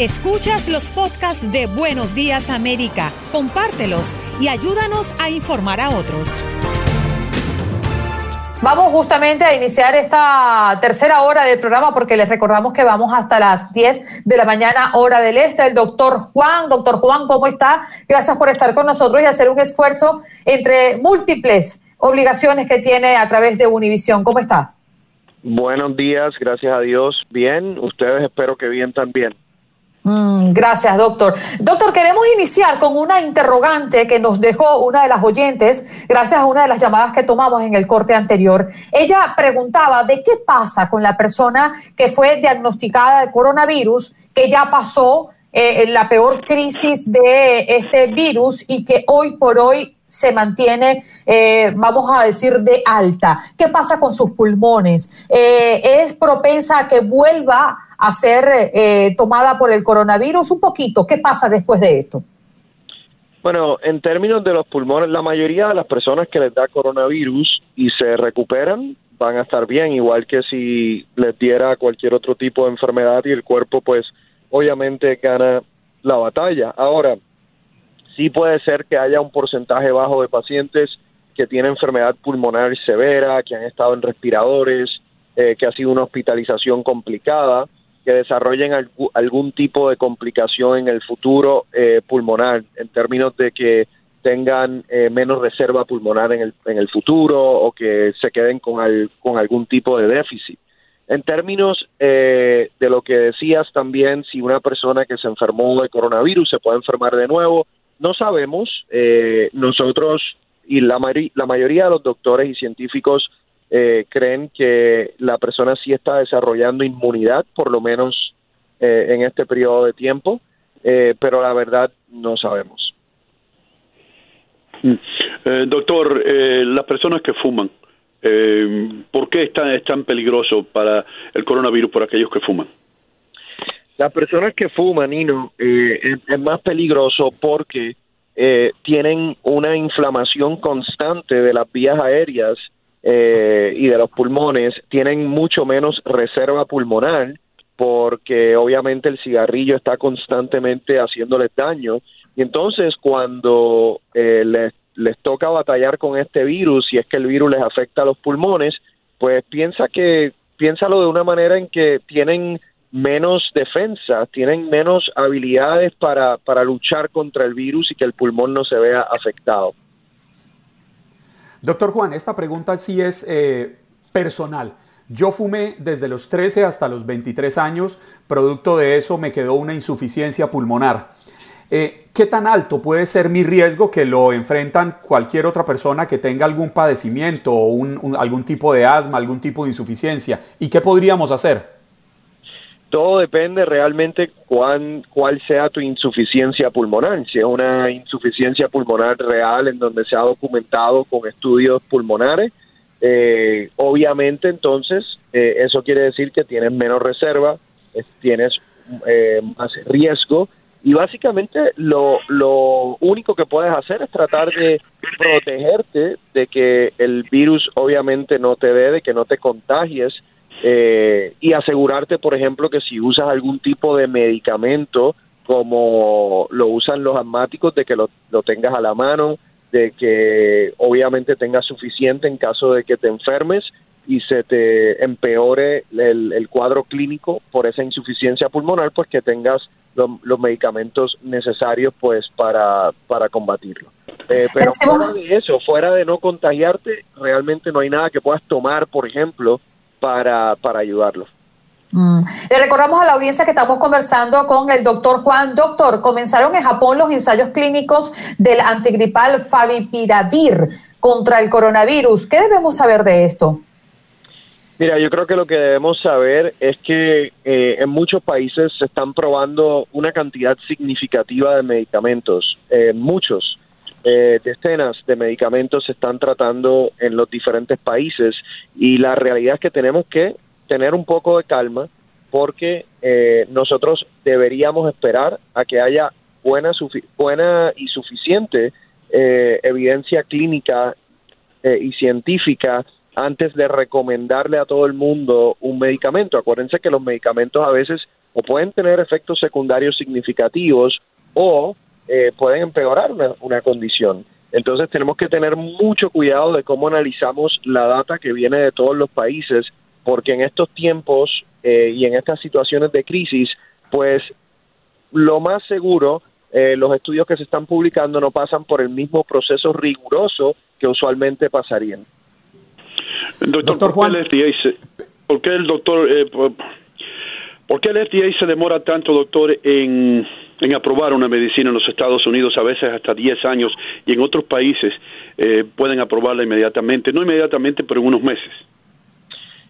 Escuchas los podcasts de Buenos Días América, compártelos y ayúdanos a informar a otros. Vamos justamente a iniciar esta tercera hora del programa porque les recordamos que vamos hasta las 10 de la mañana hora del este. El doctor Juan, doctor Juan, ¿cómo está? Gracias por estar con nosotros y hacer un esfuerzo entre múltiples obligaciones que tiene a través de Univisión. ¿Cómo está? Buenos días, gracias a Dios. Bien, ustedes espero que bien también. Mm, gracias, doctor. Doctor, queremos iniciar con una interrogante que nos dejó una de las oyentes, gracias a una de las llamadas que tomamos en el corte anterior. Ella preguntaba de qué pasa con la persona que fue diagnosticada de coronavirus, que ya pasó eh, la peor crisis de este virus y que hoy por hoy se mantiene, eh, vamos a decir, de alta. ¿Qué pasa con sus pulmones? Eh, ¿Es propensa a que vuelva a ser eh, tomada por el coronavirus? Un poquito, ¿qué pasa después de esto? Bueno, en términos de los pulmones, la mayoría de las personas que les da coronavirus y se recuperan van a estar bien, igual que si les diera cualquier otro tipo de enfermedad y el cuerpo pues obviamente gana la batalla. Ahora, sí puede ser que haya un porcentaje bajo de pacientes que tienen enfermedad pulmonar severa, que han estado en respiradores, eh, que ha sido una hospitalización complicada que desarrollen algún tipo de complicación en el futuro eh, pulmonar, en términos de que tengan eh, menos reserva pulmonar en el, en el futuro o que se queden con, con algún tipo de déficit. En términos eh, de lo que decías también, si una persona que se enfermó de coronavirus se puede enfermar de nuevo, no sabemos. nosotros y la, la mayoría de los doctores y científicos eh, creen que la persona sí está desarrollando inmunidad, por lo menos eh, en este periodo de tiempo, eh, pero la verdad no sabemos. Mm. doctor, las personas que fuman, ¿por qué es tan, peligroso para el coronavirus por aquellos que fuman? Las personas que fuman, Nino, es, es, más peligroso porque tienen una inflamación constante de las vías aéreas eh, y de los pulmones tienen mucho menos reserva pulmonar porque obviamente el cigarrillo está constantemente haciéndoles daño y entonces cuando eh, les, toca batallar con este virus y es que el virus les afecta a los pulmones pues piensa que piénsalo de una manera en que tienen menos defensa, tienen menos habilidades para, para luchar contra el virus y que el pulmón no se vea afectado. Doctor Juan, esta pregunta sí es eh, personal. Yo fumé desde los 13 hasta los 23 años, producto de eso me quedó una insuficiencia pulmonar. Eh, ¿Qué tan alto puede ser mi riesgo que lo enfrentan cualquier otra persona que tenga algún padecimiento o algún tipo de asma, algún tipo de insuficiencia? ¿Y qué podríamos hacer? Todo depende realmente cuán, cuál sea tu insuficiencia pulmonar. Si es una insuficiencia pulmonar real en donde se ha documentado con estudios pulmonares, eh, obviamente entonces eh, eso quiere decir que tienes menos reserva, tienes eh, más riesgo y básicamente lo, lo único que puedes hacer es tratar de protegerte de que el virus obviamente no te dé, de que no te contagies eh, y asegurarte, por ejemplo, que si usas algún tipo de medicamento como lo usan los asmáticos, de que lo, tengas a la mano, de que obviamente tengas suficiente en caso de que te enfermes y se te empeore el, cuadro clínico por esa insuficiencia pulmonar, pues que tengas los medicamentos necesarios pues para, para combatirlo. Eh, pero fuera de eso, fuera de no contagiarte, realmente no hay nada que puedas tomar, por ejemplo, para, para ayudarlos. Mm. Le recordamos a la audiencia que estamos conversando con el doctor Juan. Doctor, comenzaron en Japón los ensayos clínicos del antigripal Favipiravir contra el coronavirus. ¿Qué debemos saber de esto? Mira, yo creo que lo que debemos saber es que eh, en muchos países se están probando una cantidad significativa de medicamentos, eh, muchos eh, decenas de medicamentos se están tratando en los diferentes países y la realidad es que tenemos que tener un poco de calma porque eh, nosotros deberíamos esperar a que haya buena, buena y suficiente eh, evidencia clínica eh, y científica antes de recomendarle a todo el mundo un medicamento. Acuérdense que los medicamentos a veces o pueden tener efectos secundarios significativos o eh, pueden empeorar una, condición. Entonces tenemos que tener mucho cuidado de cómo analizamos la data que viene de todos los países, porque en estos tiempos eh, y en estas situaciones de crisis, pues lo más seguro, eh, los estudios que se están publicando no pasan por el mismo proceso riguroso que usualmente pasarían. Doctor, Juan, ¿por qué el doctor, eh, por, qué el FDA se demora tanto, doctor, en, en, aprobar una medicina en los Estados Unidos, a veces hasta 10 años, y en otros países eh, pueden aprobarla inmediatamente? No inmediatamente, pero en unos meses.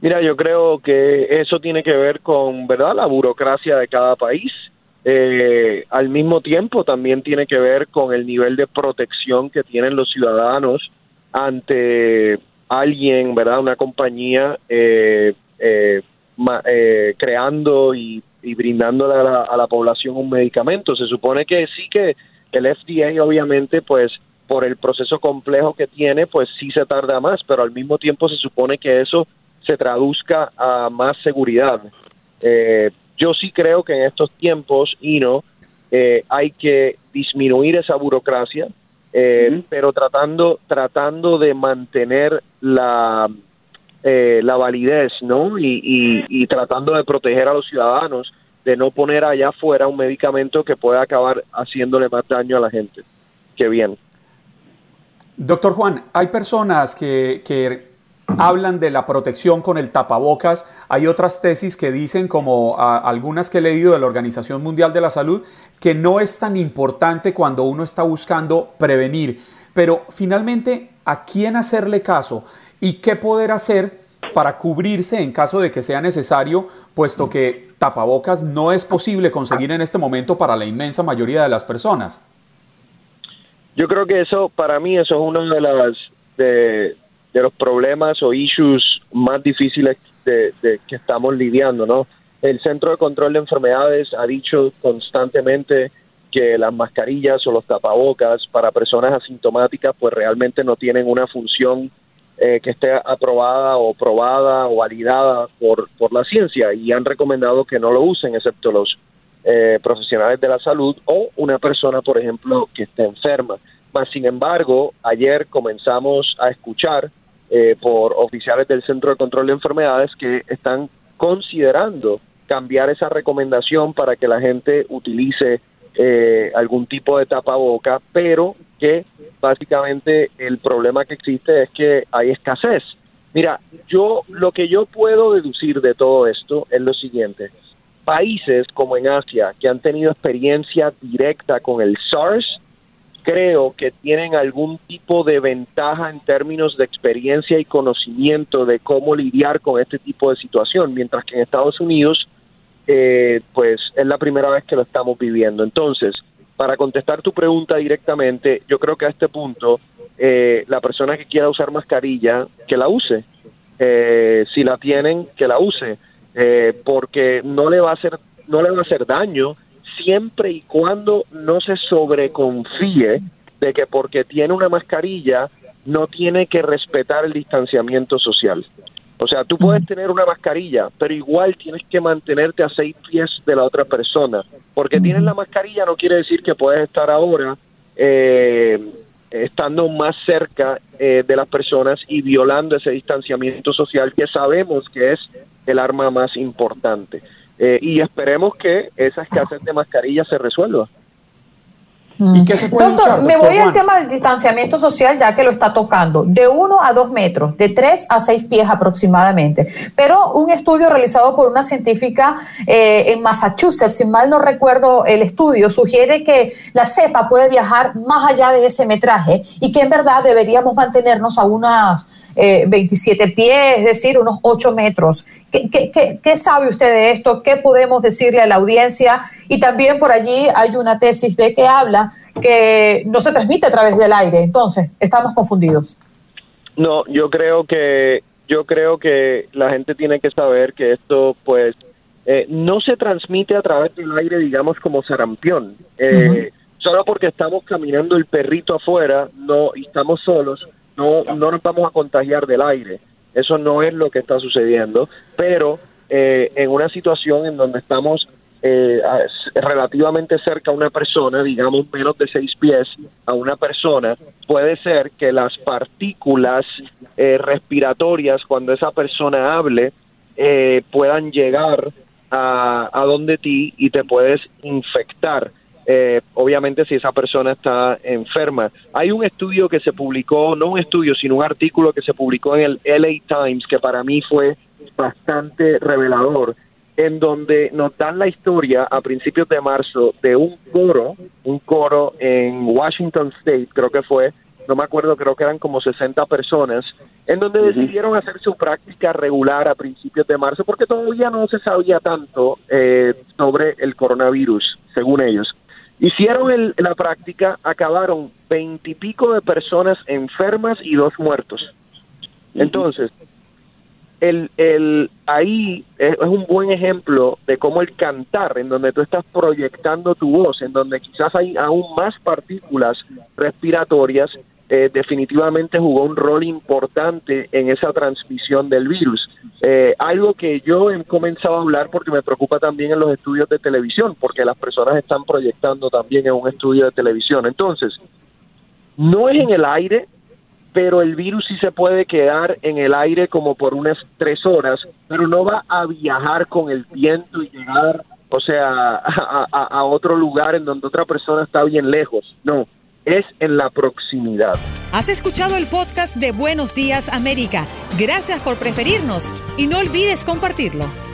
Mira, yo creo que eso tiene que ver con, ¿verdad?, la burocracia de cada país. Eh, al mismo tiempo también tiene que ver con el nivel de protección que tienen los ciudadanos ante alguien, ¿verdad? Una compañía eh, creando y brindándole a la, a la, población un medicamento. Se supone que sí que el FDA, obviamente, pues por el proceso complejo que tiene, pues sí se tarda más, pero al mismo tiempo se supone que eso se traduzca a más seguridad. Eh, yo sí creo que en estos tiempos, y no, eh, hay que disminuir esa burocracia, eh, pero tratando, tratando de mantener la, eh, la validez, ¿no? Y, y, tratando de proteger a los ciudadanos de no poner allá afuera un medicamento que pueda acabar haciéndole más daño a la gente. Qué bien. Doctor Juan, hay personas que, que hablan de la protección con el tapabocas. Hay otras tesis que dicen, como algunas que he leído de la Organización Mundial de la Salud, que no es tan importante cuando uno está buscando prevenir. Pero finalmente, ¿a quién hacerle caso? ¿Y qué poder hacer para cubrirse en caso de que sea necesario, puesto que tapabocas no es posible conseguir en este momento para la inmensa mayoría de las personas? Yo creo que eso, para mí, eso es uno de las de, los problemas o issues más difíciles que estamos lidiando, ¿no? El Centro de Control de Enfermedades ha dicho constantemente que las mascarillas o los tapabocas para personas asintomáticas pues realmente no tienen una función eh, que esté aprobada o probada o validada por, por la ciencia y han recomendado que no lo usen excepto los eh, profesionales de la salud o una persona, por ejemplo, que esté enferma. Mas, sin embargo, ayer comenzamos a escuchar eh, por oficiales del Centro de Control de Enfermedades que están considerando cambiar esa recomendación para que la gente utilice eh, algún tipo de tapaboca, pero que básicamente el problema que existe es que hay escasez. Mira, yo lo que yo puedo deducir de todo esto es lo siguiente. Países como en Asia que han tenido experiencia directa con el SARS creo que tienen algún tipo de ventaja en términos de experiencia y conocimiento de cómo lidiar con este tipo de situación, mientras que en Estados Unidos, eh, pues es la primera vez que lo estamos viviendo. Entonces, para contestar tu pregunta directamente, yo creo que a este punto, eh, la persona que quiera usar mascarilla, que la use. Eh, si la tienen, que la use, porque no le va a hacer, no le va a hacer daño siempre y cuando no se sobreconfíe de que porque tiene una mascarilla no tiene que respetar el distanciamiento social. O sea, tú puedes tener una mascarilla, pero igual tienes que mantenerte a seis pies de la otra persona. Porque tienes la mascarilla no quiere decir que puedes estar ahora eh, estando más cerca eh, de las personas y violando ese distanciamiento social que sabemos que es el arma más importante. Eh, y esperemos que esa escasez de mascarillas se resuelva. ¿Y qué se puede doctor, me voy al tema del distanciamiento social ya que lo está tocando, de 1 a 2 metros, de 3 a 6 pies aproximadamente. Pero un estudio realizado por una científica eh, en Massachusetts, si mal no recuerdo el estudio, sugiere que la cepa puede viajar más allá de ese metraje y que en verdad deberíamos mantenernos a unas 27 eh, pies, es decir, unos 8 metros. ¿Qué, sabe usted de esto? ¿Qué podemos decirle a la audiencia? Y también por allí hay una tesis de que habla que no se transmite a través del aire. Entonces, estamos confundidos. No, yo creo que yo creo que la gente tiene que saber que esto, pues, eh, no se transmite a través del aire, digamos, como sarampión. Eh, solo porque estamos caminando el perrito afuera, no, y estamos solos, no, no nos vamos a contagiar del aire. Eso no es lo que está sucediendo, pero eh, en una situación en donde estamos eh, relativamente cerca a una persona, digamos menos de seis pies a una persona, puede ser que las partículas eh, respiratorias cuando esa persona hable eh, puedan llegar a, a donde ti y te puedes infectar. Eh, obviamente si esa persona está enferma. Hay un estudio que se publicó, no un estudio, sino un artículo que se publicó en el LA Times que para mí fue bastante revelador, en donde nos dan la historia a principios de marzo de un coro, un coro en Washington State, creo que fue, no me acuerdo, creo que eran como 60 personas, en donde decidieron hacer su práctica regular a principios de marzo, porque todavía no se sabía tanto eh, sobre el coronavirus, según ellos. Hicieron la práctica, acabaron veintipico de personas enfermas y dos muertos. Entonces, el, el, ahí es, un buen ejemplo de cómo el cantar, en donde tú estás proyectando tu voz, en donde quizás hay aún más partículas respiratorias, eh, definitivamente jugó un rol importante en esa transmisión del virus. Eh, algo que yo he comenzado a hablar porque me preocupa también en los estudios de televisión, porque las personas están proyectando también en un estudio de televisión. Entonces, no es en el aire, pero el virus sí se puede quedar en el aire como por unas tres horas, pero no va a viajar con el viento y llegar, o sea, a, a otro lugar en donde otra persona está bien lejos. No, es en la proximidad. Has escuchado el podcast de Buenos Días América. Gracias por preferirnos y no olvides compartirlo.